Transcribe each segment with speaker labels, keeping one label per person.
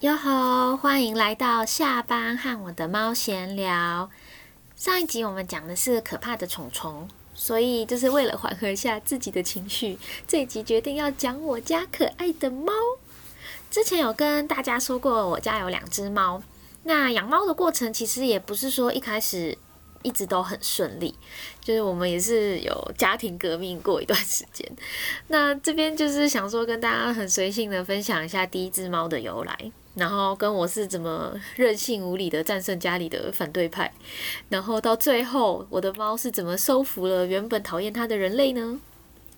Speaker 1: 哟吼，欢迎来到下班和我的猫闲聊。上一集我们讲的是可怕的虫虫，所以就是为了缓和一下自己的情绪，这一集决定要讲我家可爱的猫。之前有跟大家说过，我家有两只猫。那养猫的过程其实也不是说一开始。一直都很顺利，就是我们也是有家庭革命过一段时间。那这边就是想说跟大家很随性的分享一下第一只猫的由来，然后跟我是怎么任性无理的战胜家里的反对派，然后到最后我的猫是怎么收服了原本讨厌它的人类呢？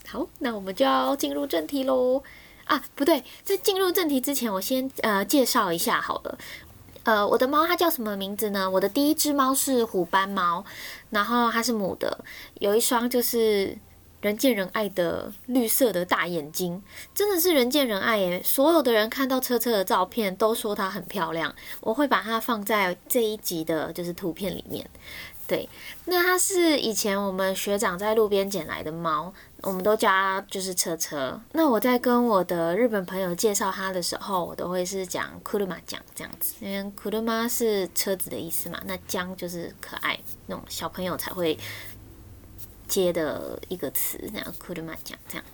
Speaker 1: 好，那我们就要进入正题喽。啊，不对，在进入正题之前，我先呃介绍一下好了。呃，我的猫它叫什么名字呢？我的第一只猫是虎斑猫，然后它是母的，有一双就是人见人爱的绿色的大眼睛，真的是人见人爱耶！所有的人看到车车的照片都说它很漂亮，我会把它放在这一集的就是图片里面。对，那它是以前我们学长在路边捡来的猫，我们都叫它就是车车。那我在跟我的日本朋友介绍它的时候，我都会是讲库鲁玛酱这样子，因为库鲁玛是车子的意思嘛，那江就是可爱那种小朋友才会接的一个词，那库鲁玛讲这样。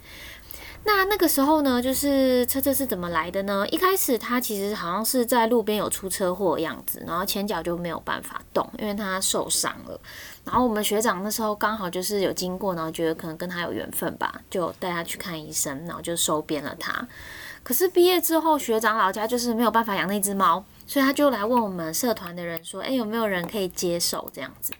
Speaker 1: 那那个时候呢，就是车车是怎么来的呢？一开始他其实好像是在路边有出车祸的样子，然后前脚就没有办法动，因为他受伤了。然后我们学长那时候刚好就是有经过，然后觉得可能跟他有缘分吧，就带他去看医生，然后就收编了他。可是毕业之后，学长老家就是没有办法养那只猫，所以他就来问我们社团的人说：“哎，有没有人可以接手这样子？”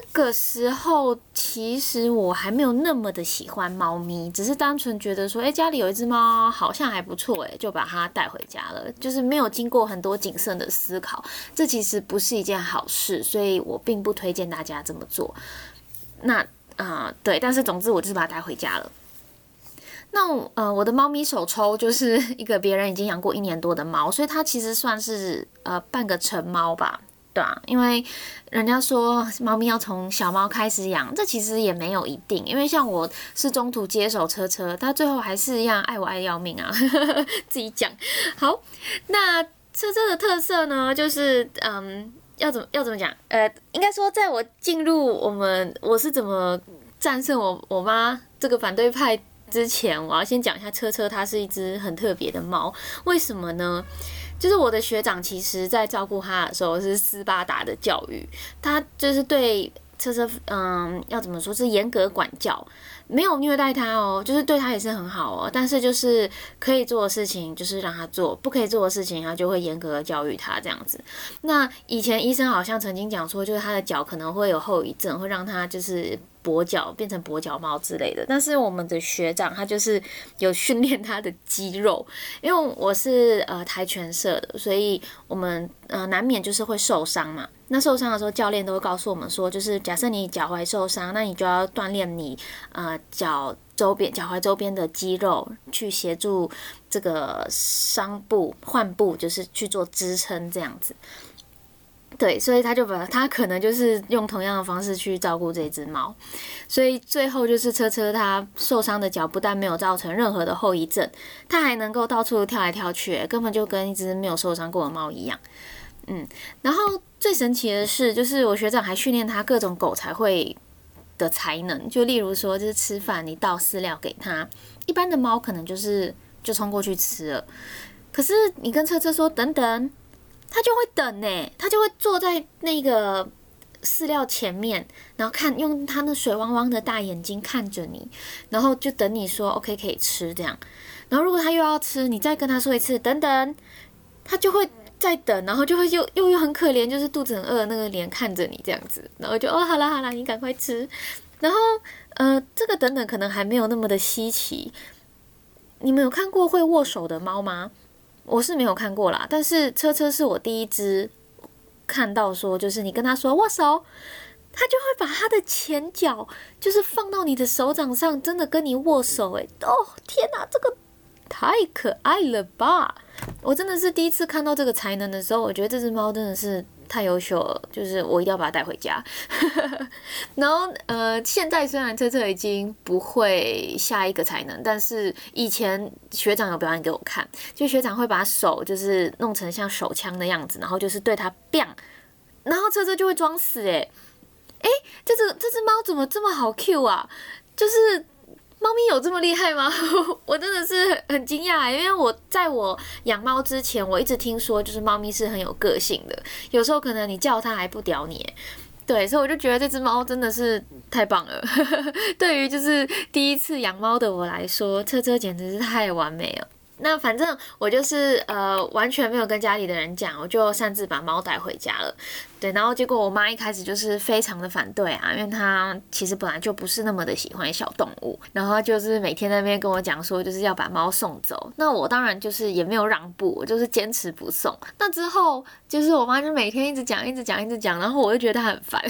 Speaker 1: 那个时候，其实我还没有那么的喜欢猫咪，只是单纯觉得说，哎，家里有一只猫好像还不错，哎，就把它带回家了，就是没有经过很多谨慎的思考，这其实不是一件好事，所以我并不推荐大家这么做。那啊，对，但是总之我就是把它带回家了。那呃，我的猫咪手抽就是一个别人已经养过一年多的猫，所以它其实算是呃半个成猫吧。对啊，因为人家说猫咪要从小猫开始养，这其实也没有一定。因为像我是中途接手车车，它最后还是一样爱我爱要命啊。自己讲好，那车车的特色呢，就是嗯，要怎么要怎么讲？呃，应该说在我进入我们我是怎么战胜我我妈这个反对派之前，我要先讲一下车车，它是一只很特别的猫。为什么呢？就是我的学长，其实在照顾他的时候是斯巴达的教育，他就是对车车，嗯，要怎么说是严格管教，没有虐待他哦，就是对他也是很好哦，但是就是可以做的事情就是让他做，不可以做的事情他就会严格的教育他这样子。那以前医生好像曾经讲说，就是他的脚可能会有后遗症，会让他就是。跛脚变成跛脚猫之类的，但是我们的学长他就是有训练他的肌肉，因为我是呃跆拳社的，所以我们呃难免就是会受伤嘛。那受伤的时候，教练都会告诉我们说，就是假设你脚踝受伤，那你就要锻炼你呃脚周边、脚踝周边的肌肉，去协助这个伤部患部，就是去做支撑这样子。对，所以他就把他可能就是用同样的方式去照顾这只猫，所以最后就是车车它受伤的脚不但没有造成任何的后遗症，它还能够到处跳来跳去，根本就跟一只没有受伤过的猫一样。嗯，然后最神奇的是，就是我学长还训练它各种狗才会的才能，就例如说，就是吃饭你倒饲料给它，一般的猫可能就是就冲过去吃了，可是你跟车车说等等。他就会等呢，他就会坐在那个饲料前面，然后看用他那水汪汪的大眼睛看着你，然后就等你说 OK 可以吃这样。然后如果他又要吃，你再跟他说一次等等，他就会再等，然后就会又又又很可怜，就是肚子很饿那个脸看着你这样子，然后就哦好了好了，你赶快吃。然后呃这个等等可能还没有那么的稀奇。你们有看过会握手的猫吗？我是没有看过啦，但是车车是我第一只看到说，就是你跟他说握手，它就会把它的前脚就是放到你的手掌上，真的跟你握手，哎，哦天哪，这个太可爱了吧！我真的是第一次看到这个才能的时候，我觉得这只猫真的是太优秀了，就是我一定要把它带回家。然后呃，现在虽然车车已经不会下一个才能，但是以前学长有表演给我看，就学长会把手就是弄成像手枪的样子，然后就是对它 bang，然后车车就会装死诶。哎，这只这只猫怎么这么好 Q 啊？就是猫咪有这么厉害吗？我真的是很惊讶，因为我在我养猫之前，我一直听说就是猫咪是很有个性的，有时候可能你叫它还不屌你，对，所以我就觉得这只猫真的是太棒了。对于就是第一次养猫的我来说，车车简直是太完美了。那反正我就是呃完全没有跟家里的人讲，我就擅自把猫带回家了。对，然后结果我妈一开始就是非常的反对啊，因为她其实本来就不是那么的喜欢小动物，然后就是每天那边跟我讲说就是要把猫送走。那我当然就是也没有让步，我就是坚持不送。那之后就是我妈就每天一直讲，一直讲，一直讲，然后我就觉得她很烦。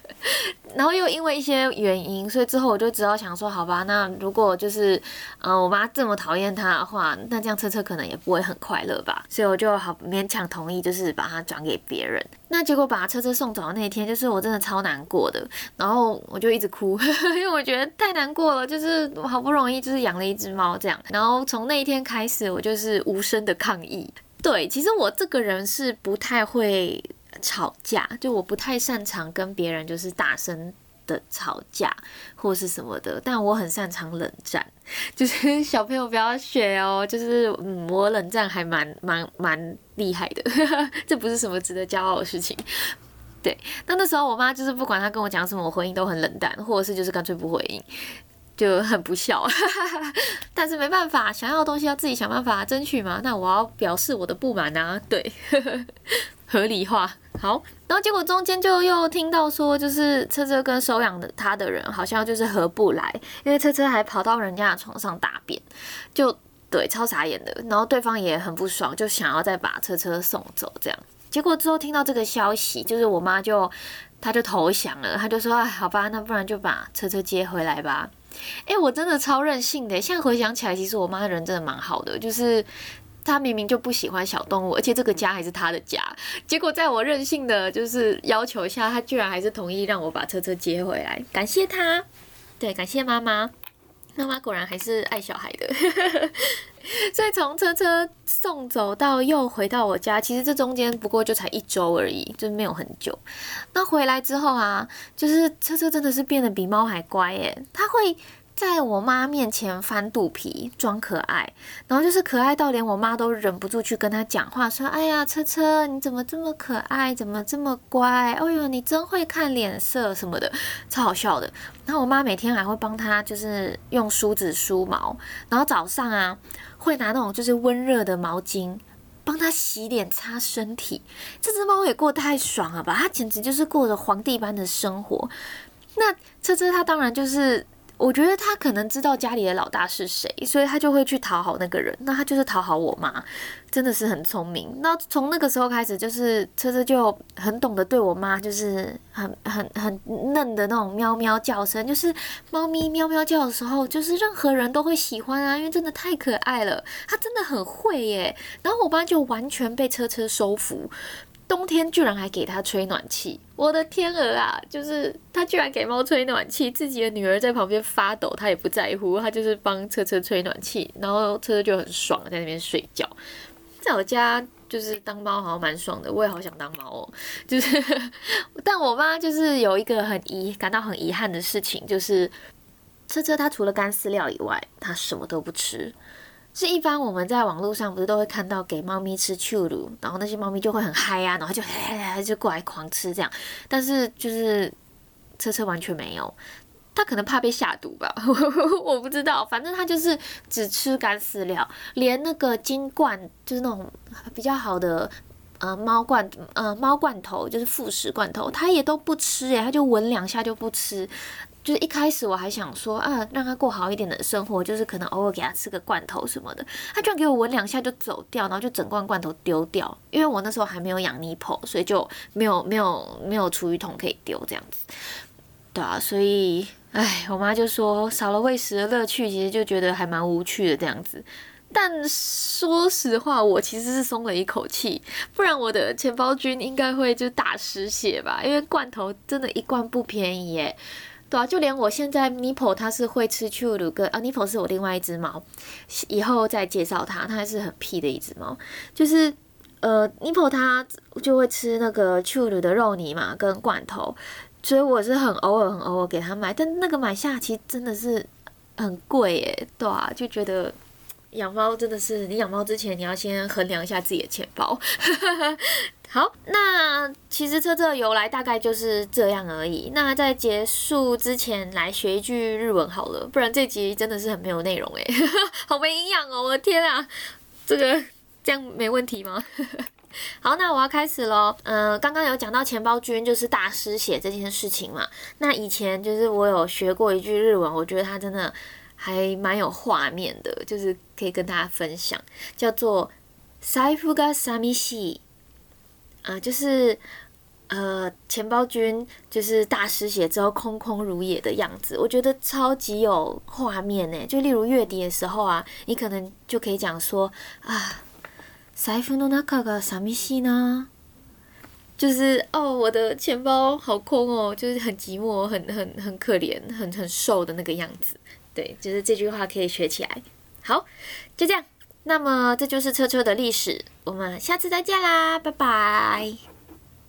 Speaker 1: 然后又因为一些原因，所以之后我就只好想说，好吧，那如果就是，呃，我妈这么讨厌它的话，那这样车车可能也不会很快乐吧。所以我就好勉强同意，就是把它转给别人。那结果把车车送走的那一天，就是我真的超难过的，然后我就一直哭，因为我觉得太难过了，就是我好不容易就是养了一只猫这样。然后从那一天开始，我就是无声的抗议。对，其实我这个人是不太会。吵架就我不太擅长跟别人就是大声的吵架或是什么的，但我很擅长冷战，就是 小朋友不要学哦，就是嗯，我冷战还蛮蛮蛮厉害的，这不是什么值得骄傲的事情。对，那那时候我妈就是不管她跟我讲什么，我回应都很冷淡，或者是就是干脆不回应，就很不孝。但是没办法，想要的东西要自己想办法争取嘛，那我要表示我的不满啊，对，合理化。好，然后结果中间就又听到说，就是车车跟收养的他的人好像就是合不来，因为车车还跑到人家的床上大便，就对超傻眼的。然后对方也很不爽，就想要再把车车送走。这样结果之后听到这个消息，就是我妈就她就投降了，她就说：“哎，好吧，那不然就把车车接回来吧。”哎，我真的超任性的。现在回想起来，其实我妈人真的蛮好的，就是。她明明就不喜欢小动物，而且这个家还是她的家。结果在我任性的就是要求下，她居然还是同意让我把车车接回来。感谢她，对，感谢妈妈。妈妈果然还是爱小孩的。所以从车车送走到又回到我家，其实这中间不过就才一周而已，就没有很久。那回来之后啊，就是车车真的是变得比猫还乖耶，它会。在我妈面前翻肚皮装可爱，然后就是可爱到连我妈都忍不住去跟他讲话，说：“哎呀，车车你怎么这么可爱，怎么这么乖？哎呦，你真会看脸色什么的，超好笑的。”然后我妈每天还会帮他就是用梳子梳毛，然后早上啊会拿那种就是温热的毛巾帮他洗脸擦身体。这只猫也过得太爽了吧，它简直就是过着皇帝般的生活。那车车它当然就是。我觉得他可能知道家里的老大是谁，所以他就会去讨好那个人。那他就是讨好我妈，真的是很聪明。那从那个时候开始，就是车车就很懂得对我妈，就是很很很嫩的那种喵喵叫声，就是猫咪喵喵叫的时候，就是任何人都会喜欢啊，因为真的太可爱了。他真的很会耶。然后我妈就完全被车车收服。冬天居然还给它吹暖气，我的天鹅啊！就是他居然给猫吹暖气，自己的女儿在旁边发抖，他也不在乎，他就是帮车车吹暖气，然后车车就很爽，在那边睡觉。在我家就是当猫好像蛮爽的，我也好想当猫哦。就是，但我妈就是有一个很遗感到很遗憾的事情，就是车车它除了干饲料以外，它什么都不吃。是一般我们在网络上不是都会看到给猫咪吃秋乳，然后那些猫咪就会很嗨呀，然后就就过来狂吃这样。但是就是车车完全没有，它可能怕被下毒吧，我不知道。反正它就是只吃干饲料，连那个金罐就是那种比较好的呃猫罐呃猫罐头，就是副食罐头，它也都不吃耶，它就闻两下就不吃。就是一开始我还想说啊，让他过好一点的生活，就是可能偶尔给他吃个罐头什么的。他居然给我闻两下就走掉，然后就整罐罐头丢掉。因为我那时候还没有养 Nipple，所以就没有没有没有厨余桶可以丢这样子。对啊，所以唉，我妈就说少了喂食的乐趣，其实就觉得还蛮无趣的这样子。但说实话，我其实是松了一口气，不然我的钱包君应该会就大失血吧。因为罐头真的一罐不便宜耶，对啊，就连我现在 Nipple 它是会吃 c h u l 跟啊 Nipple 是我另外一只猫，以后再介绍它，它还是很屁的一只猫，就是呃 Nipple 它就会吃那个 c h u l 的肉泥嘛跟罐头，所以我是很偶尔很偶尔给它买，但那个买下其实真的是很贵耶，对啊，就觉得。养猫真的是，你养猫之前你要先衡量一下自己的钱包。好，那其实车车的由来大概就是这样而已。那在结束之前来学一句日文好了，不然这集真的是很没有内容诶，好没营养哦！我的天啊，这个这样没问题吗？好，那我要开始喽。嗯，刚刚有讲到钱包君就是大师写这件事情嘛。那以前就是我有学过一句日文，我觉得它真的。还蛮有画面的，就是可以跟大家分享，叫做“財布が寂しい”，啊，就是呃钱包君就是大师写之后空空如也的样子，我觉得超级有画面呢。就例如月底的时候啊，你可能就可以讲说啊，財布の中が寂しいな。就是哦，我的钱包好空哦，就是很寂寞，很很很可怜，很很瘦的那个样子。 对，就是这句话可以学起来。好，就这样。那么这就是车车的历史，我们下次再见啦，拜拜。